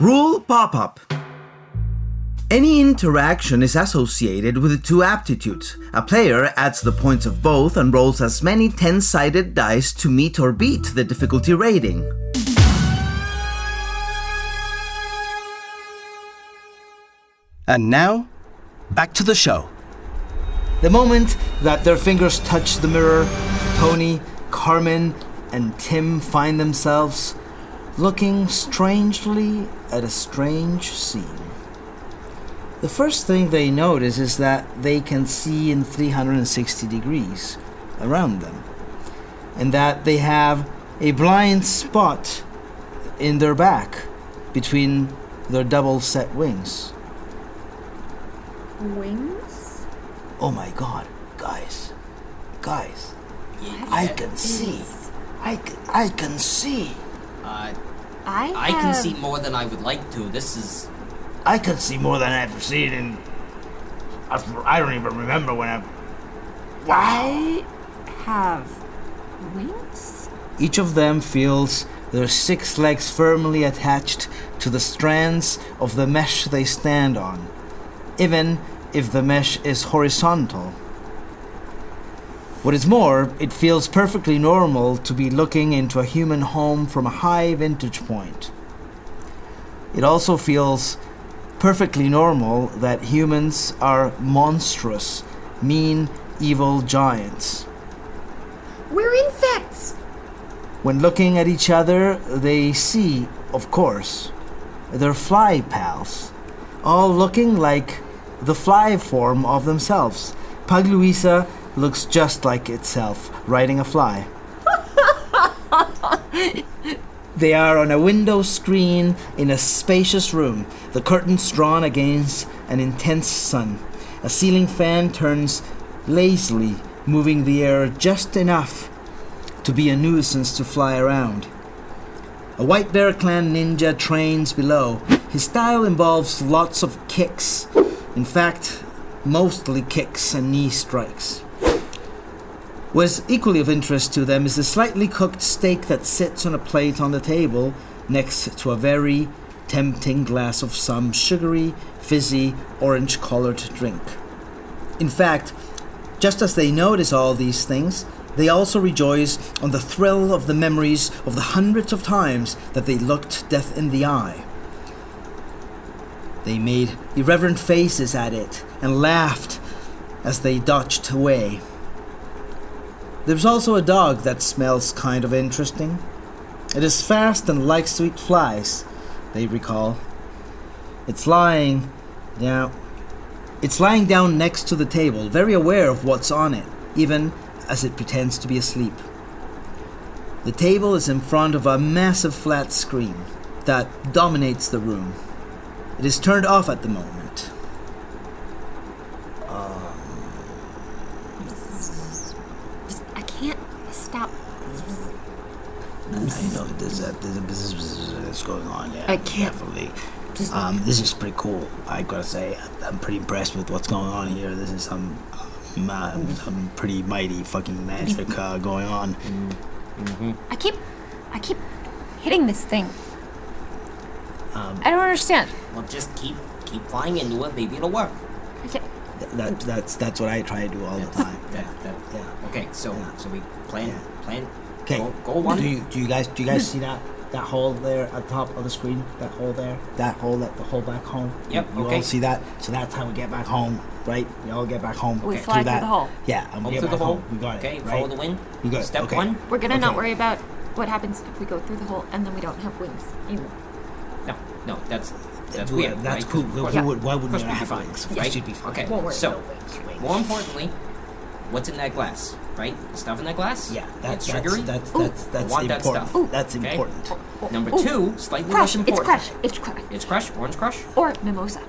Rule pop up. Any interaction is associated with the two aptitudes. A player adds the points of both and rolls as many 10 sided dice to meet or beat the difficulty rating. And now, back to the show. The moment that their fingers touch the mirror, Tony, Carmen, and Tim find themselves looking strangely at a strange scene. The first thing they notice is that they can see in 360 degrees around them, and that they have a blind spot in their back between their double set wings. Wings? Oh my god, guys. Guys. I can see. I can, I can see. Uh, I I can see more than I would like to. This is. I can see more than I've ever seen in I, I don't even remember when I. I have wings? Each of them feels their six legs firmly attached to the strands of the mesh they stand on, even if the mesh is horizontal. What is more, it feels perfectly normal to be looking into a human home from a high vantage point. It also feels perfectly normal that humans are monstrous, mean, evil giants. We're insects! When looking at each other, they see, of course, their fly pals, all looking like the fly form of themselves. Pug Louisa looks just like itself, riding a fly. they are on a window screen in a spacious room, the curtains drawn against an intense sun. A ceiling fan turns lazily, moving the air just enough to be a nuisance to fly around. A White Bear Clan ninja trains below. His style involves lots of kicks. In fact, mostly kicks and knee strikes. What is equally of interest to them is the slightly cooked steak that sits on a plate on the table next to a very tempting glass of some sugary, fizzy, orange colored drink. In fact, just as they notice all these things, they also rejoice on the thrill of the memories of the hundreds of times that they looked death in the eye. They made irreverent faces at it and laughed as they dodged away. There's also a dog that smells kind of interesting. It is fast and likes to eat flies, they recall. It's lying down. It's lying down next to the table, very aware of what's on it, even as it pretends to be asleep. The table is in front of a massive flat screen that dominates the room. It is turned off at the moment. I can't stop. I know there's a, there's a business that's going on. Yeah, I can't- Definitely. Um, this is pretty cool. I gotta say, I'm pretty impressed with what's going on here. This is some, um, uh, some pretty mighty fucking magic uh, going on. I keep. I keep hitting this thing. Um, I don't understand. Well, just keep keep flying into it. Maybe it'll work. Okay. can't- th- that, that's that's what I try to do all the time. That, that, Yeah. Okay, so Yeah. so we plan Yeah. plan. Okay. Go, go one. Do you do you guys do you guys hmm. see that that hole there at the top of the screen? That hole there. That hole that the hole back home. Yep, You okay. all see that? So that's how we get back home, right? We all get back home. We through fly through that. the hole. Yeah, and we Up get through the back hole. home. We got Okay, it. follow right? the wind. We got it. Step okay. one. We're gonna not worry about what happens if we go through the hole and then we don't have wings anymore. No, no, that's that's Yeah, weird. that's right? cool. Of Who course- would- why wouldn't you we'd have fine, wings? Right? It should be fine. Okay. Won't So, about wings, wings. more importantly, what's in that glass? Right? The stuff in that glass. Yeah, that's it's that's sugary. that's Ooh. that's that's want that important. stuff. Ooh. That's Okay. important. Number Ooh. two, slightly Crush. less It's crush. It's crush. It's crush. Orange crush. Or mimosa.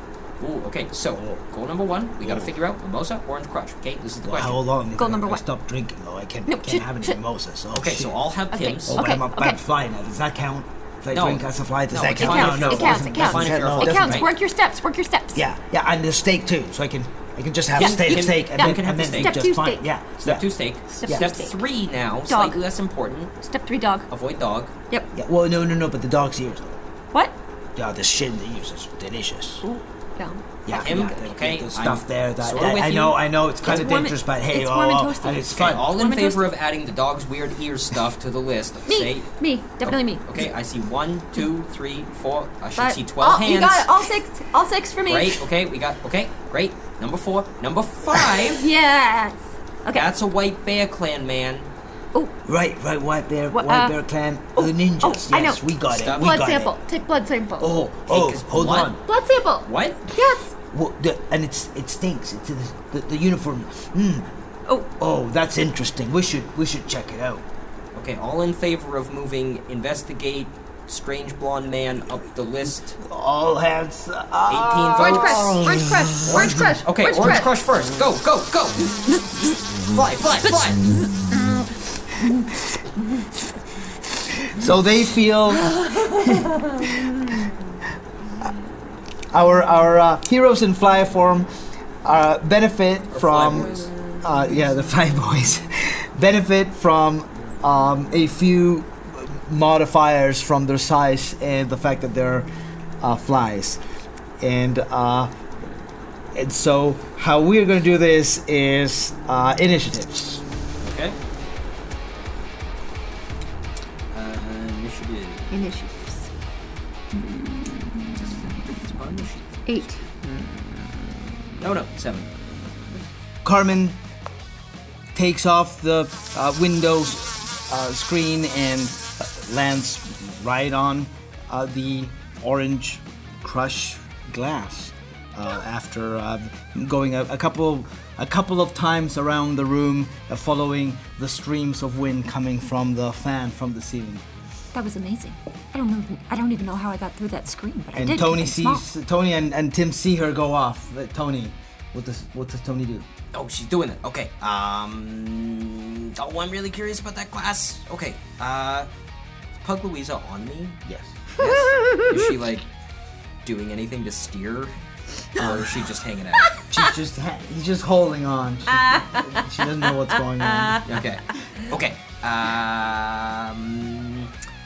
Ooh, okay. So, oh. goal number one, we got to oh. figure out mimosa, orange crush. Okay, this is the Well, question. how long? Goal if I- number I one. Stop drinking though. I can't. No, I can't shit, have any shit. mimosas. So Okay, shit. so I'll have Tim's. Okay. Tim's. Oh, but Okay, I'm a okay. bad fly now. Does that count? If I No. drink as a fly, does No, that it's count? fine no, no, you're a It counts. It counts. fine if you're a no, fly. It counts. Work your steps. Work your steps. Yeah, yeah, and the steak too. So I can, I can just have Yeah, steak, you can- steak, and yeah. then, can have and the then steak. Step just two, fine. steak. Yeah. Step yeah. two, steak. Step Step, three now, Dog. slightly less important. Step three, dog. Avoid dog. Yep. Yeah. Well, no, no, no. But the dog's ears. What? Yeah, the shin they use is delicious. Ooh, yum. Yeah, Him, yeah, the, okay, the I'm stuff there. That, sorta that- with I you. know, I know. It's kind It's of warm- dangerous, but hey, it's oh, warm and oh, toasty. and it's Okay, fun. all in favor toasty. of adding the dog's weird ear stuff to the list. Me. Say, Me. Definitely me. okay, I see one, two, three, four. I should Five. see twelve oh, hands. You got it. All six. All six for me. Great. Okay, we got. Okay, great. Number four. Number five. Yes. Okay. That's a white bear clan man. Right, right. White bear, What, white uh, bear clan, oh, the ninjas. oh, yes, I know. we got Stuff. it. We blood got sample. it. Take blood sample. Oh, oh, his hold blood. on. Blood sample. What? Yes. Well, the, and it's it stinks. It's the, the, the uniform. Mm. Oh. Oh, that's interesting. We should we should check it out. Okay, all in favor of moving investigate strange blonde man up the list. All hands. 18 Uh, Orange votes. crush. Orange crush. Orange crush. Okay, Orange, orange crush first. Go, go, go. fly, fly, fly. so they feel. our our uh, heroes in fly form uh, benefit from boys. uh, yeah the five boys benefit from um, a few modifiers from their size and the fact that they're uh, flies and uh, and so how we're going to do this is uh, initiatives initiative. Initiatives. It's part initiative. Eight. No, no, seven. Carmen takes off the uh, Windows uh, screen and uh, lands right on uh, the orange crush glass. Uh, after uh, going a, a couple a couple of times around the room, uh, following the streams of wind coming from the fan from the ceiling, That was amazing. I don't know. I don't even know how I got through that screen, but I did. and Tony I'm small. sees Tony and, and Tim see her go off. Uh, Tony, what does what does Tony do? Oh, she's doing it. Okay. Um. Oh, I'm really curious about that class. Okay. Uh, is Pug Louisa on me? Yes. Yes. is she like doing anything to steer, or is she just hanging out? She's just ha- he's just holding on. She, she doesn't know what's going on. Okay. Okay. Um.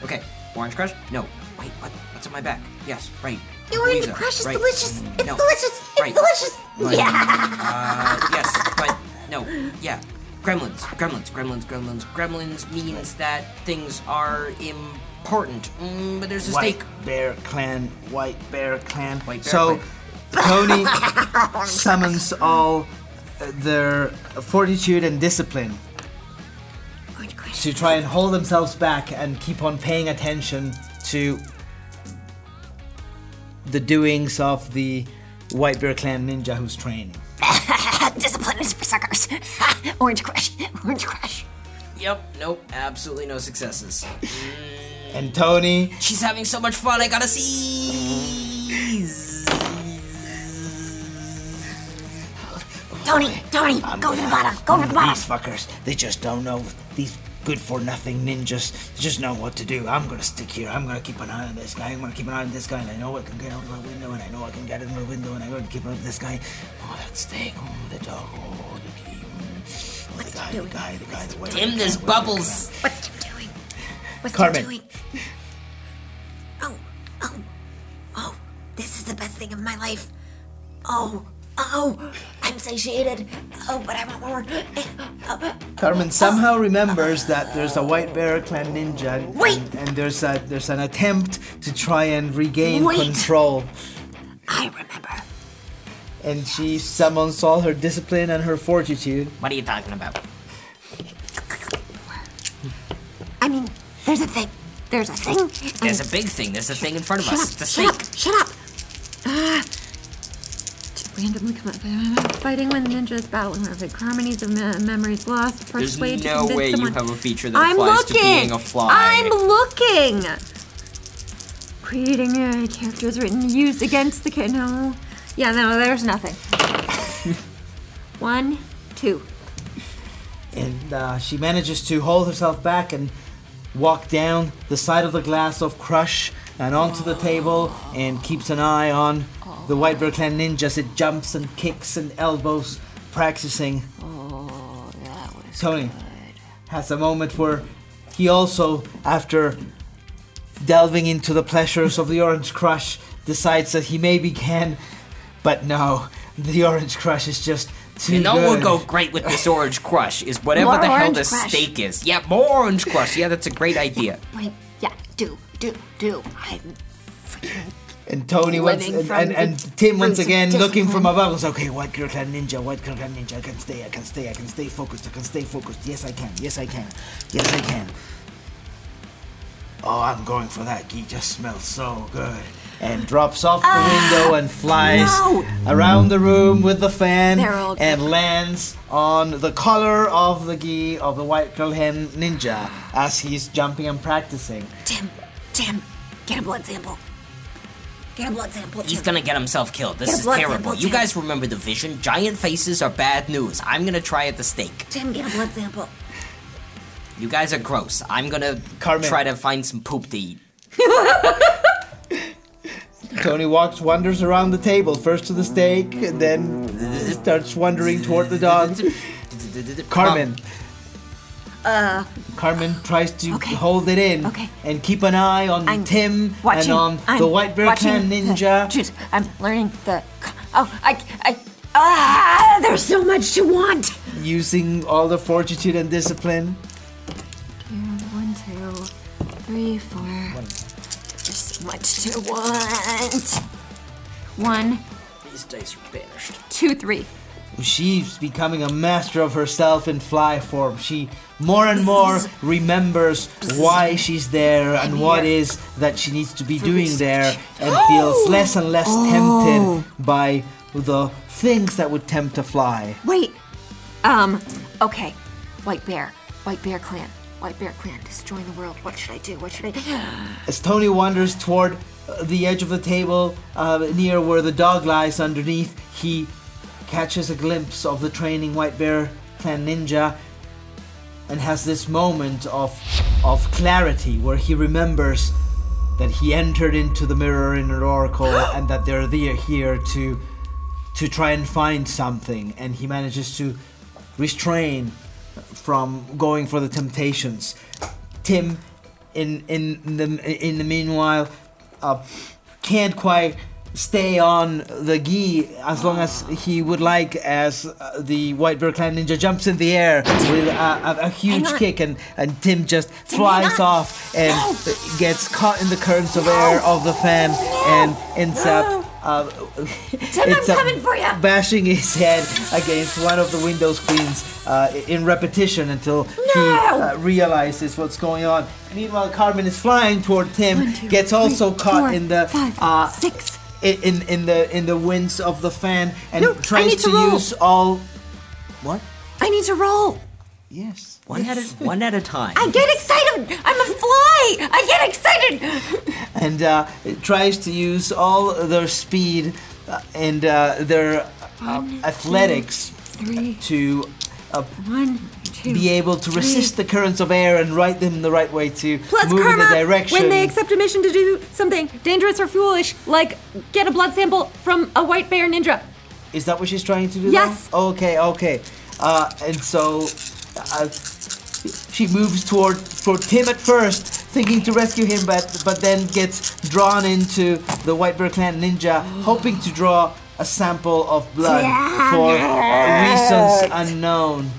Okay. Orange Crush? No. Wait. What? What's on my back? Yes. Right. The orange Louisa, crush is right. delicious. It's No. delicious. It's Right. delicious. Right. Yeah. Uh, yes, but no. Yeah. Gremlins. Gremlins. Gremlins. Gremlins. Gremlins means that things are important. Mm, but there's a White stake. Bear Clan, White Bear Clan. White Bear so Tony summons all uh, their fortitude and discipline to try and hold themselves back and keep on paying attention to the doings of the White Bear Clan ninja who's training. Discipline is for suckers. orange crush. Orange crush. Yep. Nope. Absolutely no successes. And Tony She's having so much fun. I gotta seize. Tony. Tony. go for the bottom. Go for the bottom. These fuckers, they just don't know. These good for nothing ninjas just know what to do. I'm gonna stick here. I'm gonna keep an eye on this guy. I'm gonna keep an eye on this guy, and I know I can get out of my window, and I know I can get in my window, and I'm gonna keep an eye on this guy. Oh, that steak. Oh, the dog. Oh, the key. Oh, the guy, the guy, the guy, the way. Tim, there's bubbles. What's Tim doing? What's Carmen. Tim doing? Oh, oh, oh! This is the best thing of my life. Oh, oh! I'm satiated. Oh, but I want more. Oh, Carmen somehow remembers that there's a white bear clan ninja, and, Wait. and there's a there's an attempt to try and regain Wait. control. I remember. And she summons all her discipline and her fortitude. What are you talking about? I mean, there's a thing. There's a thing. There's a big thing. There's a thing in front of Shut us. up! The Shut snake. up! Shut up! Ah. Randomly come up. Fighting when ninjas battling with harmonies of me- memories lost. There's Persuade to no convince way you have a feature that I'm applies looking. to being a fly. I'm looking. Creating uh, characters written used against the kid. No. Yeah, no, there's nothing. One, two. and uh, she manages to hold herself back and walk down the side of the glass of Crush and onto the table and keeps an eye on the White Bear Clan ninja as it jumps and kicks and elbows, practicing. Oh, that was Tony has a moment where he also, after delving into the pleasures of the Orange Crush, decides that he maybe can, but no, the Orange Crush is just too You know good. what would go great with this orange crush is whatever More the hell orange this crush. steak is. Yeah, more orange crush. Yeah, that's a great idea. Wait, yeah, do, do, do. I'm And Tony once Living and, and, and Tim once again looking from above. Goes, okay, White Girl Clan Ninja, White Girl Clan Ninja. I can stay. I can stay. I can stay focused. I can stay focused. Yes, I can. Yes, I can. Yes, I can. Oh, I'm going for that. He just smells so good. And drops off the ah, window and flies no. around the room with the fan and lands on the collar of the gi of the White Girl Hen Ninja as he's jumping and practicing. Tim, Tim, get a blood sample. Get a blood sample. He's gonna get himself killed. This Get is terrible. You guys remember the vision? Giant faces are bad news. I'm gonna try at the stake. Tim, get a blood sample. You guys are gross. I'm gonna Carmen. try to find some poop to eat. Tony walks, wanders around the table, first to the steak, and then starts wandering toward the dog. Carmen. Uh, Carmen tries to Okay. hold it in Okay. and keep an eye on I'm Tim watching. and on I'm the White Bear watching Clan the Ninja. juice. I'm learning the. Oh, I, I. Ah, there's so much to want. using all the fortitude and discipline. One, two, three, four. There's so much to want. One, These dice are banished. two, three. She's becoming a master of herself in fly form. She more and more remembers why she's there and what is that she needs to be doing there and feels less and less Oh. tempted by the things that would tempt a fly. Wait. Um. Okay. White bear. White bear clan. White bear clan. Destroying the world. What should I do? What should I do? As Tony wanders toward uh, the edge of the table, uh, near where the dog lies underneath, he catches a glimpse of the training White Bear Clan ninja and has this moment of, of clarity where he remembers that he entered into the mirror in an oracle and that they're there here to to try and find something. And he manages to restrain from going for the temptations. Tim in in the in the meanwhile uh, can't quite stay on the gi as long as he would like as uh, the white bear clan ninja jumps in the air with a, a, a huge kick and and tim just flies off and gets caught in the currents of air of the fan and ends up uh, Tim, I'm coming for ya. bashing his head against one of the window screens uh, in repetition until he uh, realizes what's going on. Meanwhile, Carmen is flying toward Tim, One, two, gets three, also caught four, in the five, uh, six. I- in in the in the winds of the fan and No, I tries need to roll. use all. What? I need to roll. Yes. One at a one at a time. I get excited. I'm a fly. I get excited. and uh, it tries to use all their speed uh, and uh, their uh, One, athletics Three. to uh, One, two. Be able to resist the currents of air and ride them the right way to Plus move karma in the direction. when they accept a mission to do something dangerous or foolish, like get a blood sample from a white bear ninja. Is that what she's trying to do? Yes. now? Okay, okay. Uh, and so uh, she moves toward toward Tim at first, thinking to rescue him, but but then gets drawn into the White Bear Clan ninja, hoping to draw a sample of blood for reasons unknown.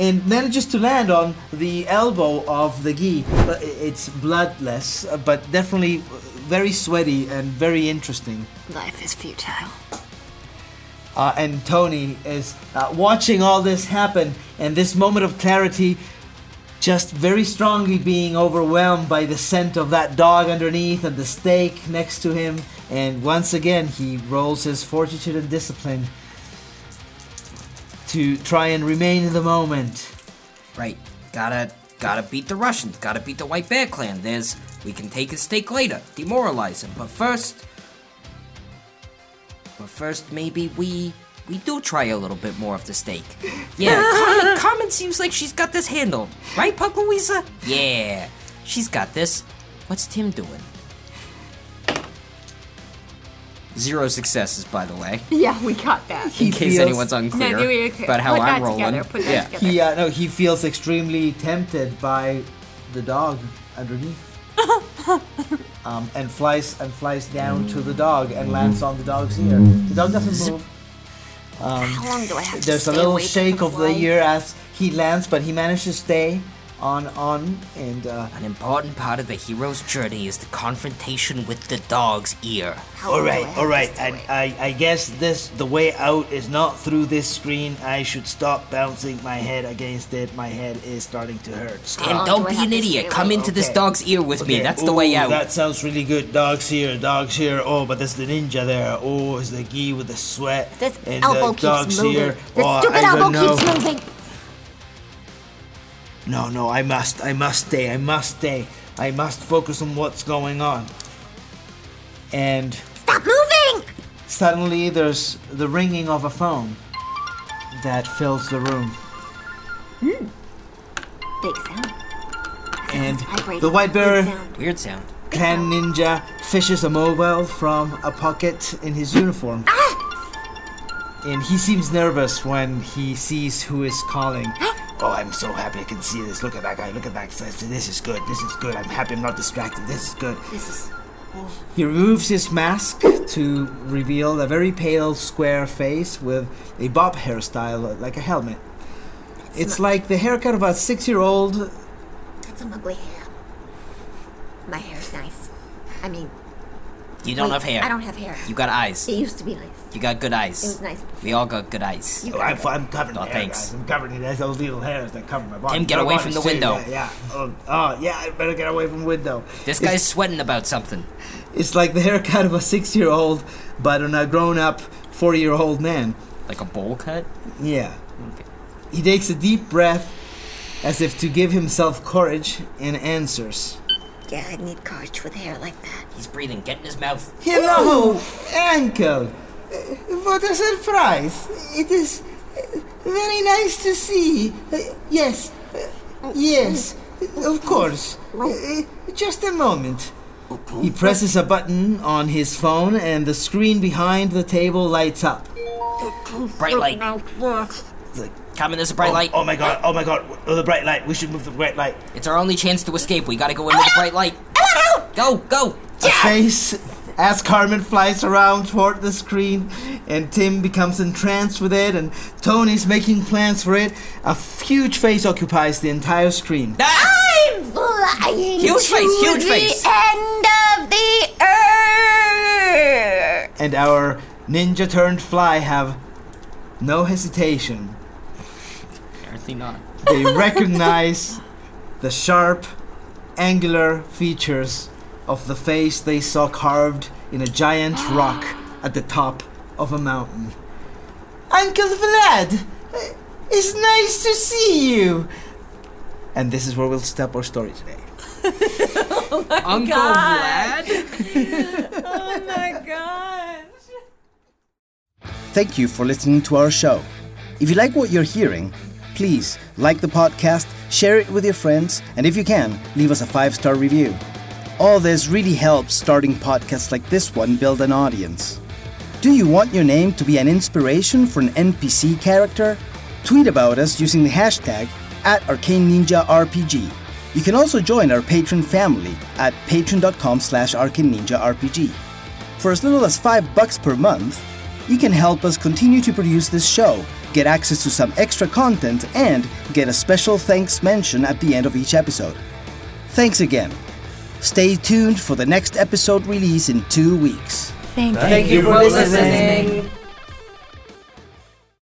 And manages to land on the elbow of the gi. It's bloodless, uh, but definitely uh, very sweaty and very interesting. Life is futile. Uh, and Tony is uh, watching all this happen, and this moment of clarity, just very strongly being overwhelmed by the scent of that dog underneath and the steak next to him. And once again, he rolls his fortitude and discipline to try and remain in the moment. Right. Gotta gotta beat the Russians. Gotta beat the White Bear Clan. There's we can take his stake later, demoralize him. But first, but first maybe we we do try a little bit more of the steak. Yeah, Carmen, Carmen seems like she's got this handled, right, Pug Louisa? Yeah, she's got this. What's Tim doing? Zero successes, by the way. Yeah, we got that. In He case feels- anyone's unclear No, we- okay. about how Put I'm that rolling. together, put that yeah. together. He uh, no, he feels extremely tempted by the dog underneath. um, and flies and flies down to the dog and lands on the dog's ear. The dog doesn't move. Um, How long do I have to there's a little shake of the ear as he lands, but he manages to stay on on and uh, An important part of the hero's journey is the confrontation with the dog's ear. How all long do I right, have all to right. stay And away? I, I guess this the way out is not through this screen. I should stop bouncing my head against it. My head is starting to hurt. And don't do be an idiot. Come away? into this dog's ear with me. Okay, That's the way out. That sounds really good. Dogs here, dogs here. Oh, but there's the ninja there. Oh, is the gi with the sweat. This and elbow the keeps dogs moving. here. This oh, stupid I elbow don't know. keeps moving. No, no, I must, I must stay. I must stay. I must focus on what's going on. And Stop moving! suddenly, there's the ringing of a phone that fills the room, Hmm. Big sound. and the white Big bear sound. Weird sound. clan ninja fishes a mobile from a pocket in his uniform. Ah! And he seems nervous when he sees who is calling. Oh, I'm so happy I can see this. Look at that guy. Look at that. This is good. This is good. I'm happy I'm not distracted. This is good. This is. He removes his mask to reveal a very pale, square face with a bob hairstyle like a helmet. It's like the haircut of a six year old. That's some ugly hair. My hair's nice. I mean, You don't wait, have hair. I don't have hair. You got eyes. It used to be nice. You got good eyes. It was nice. We all got good eyes. You Oh, I'm, I'm covered Oh, in hair, thanks. guys. I'm covered in those little hairs that cover my body. Tim, get My away from body's the too, window. Yeah, yeah. Oh, oh, yeah, I better get away from the window. This It's- guy's sweating about something. It's like the haircut of a six year old, but on a grown up 40 year old man. Like a bowl cut? Yeah. He takes a deep breath as if to give himself courage and answers. Yeah, I need courage with hair like that. He's breathing. Get in his mouth. Hello, Uncle. What a surprise. It is very nice to see. Yes, yes, of course. Just a moment. He presses a button on his phone and the screen behind the table lights up. Bright light. Come in, there's a bright oh, light. Oh my god, oh my god, oh, the bright light. We should move the bright light. It's our only chance to escape. We gotta go into the bright light. Go, go. A face as Carmen flies around toward the screen, and Tim becomes entranced with it, and Tony's making plans for it. A huge face occupies the entire screen. I'm flying Huge to face, huge the face. end of the earth. And our ninja turned fly have no hesitation. Apparently not. They recognize the sharp, angular features of the face they saw carved in a giant rock at the top of a mountain. Uncle Vlad, it's nice to see you. And this is where we'll stop our story today. Oh Uncle God. Vlad? Oh my gosh. Thank you for listening to our show. If you like what you're hearing, please like the podcast, share it with your friends, and if you can, leave us a five star review. All this really helps starting podcasts like this one build an audience. Do you want your name to be an inspiration for an NPC character? Tweet about us using the hashtag at Arcane Ninja RPG. You can also join our Patreon family at patreon.com slash Arcane Ninja RPG. For as little as 5 bucks per month, you can help us continue to produce this show, get access to some extra content, and get a special thanks mention at the end of each episode. Thanks again. Stay tuned for the next episode release in two weeks. Thank, Thank you for listening.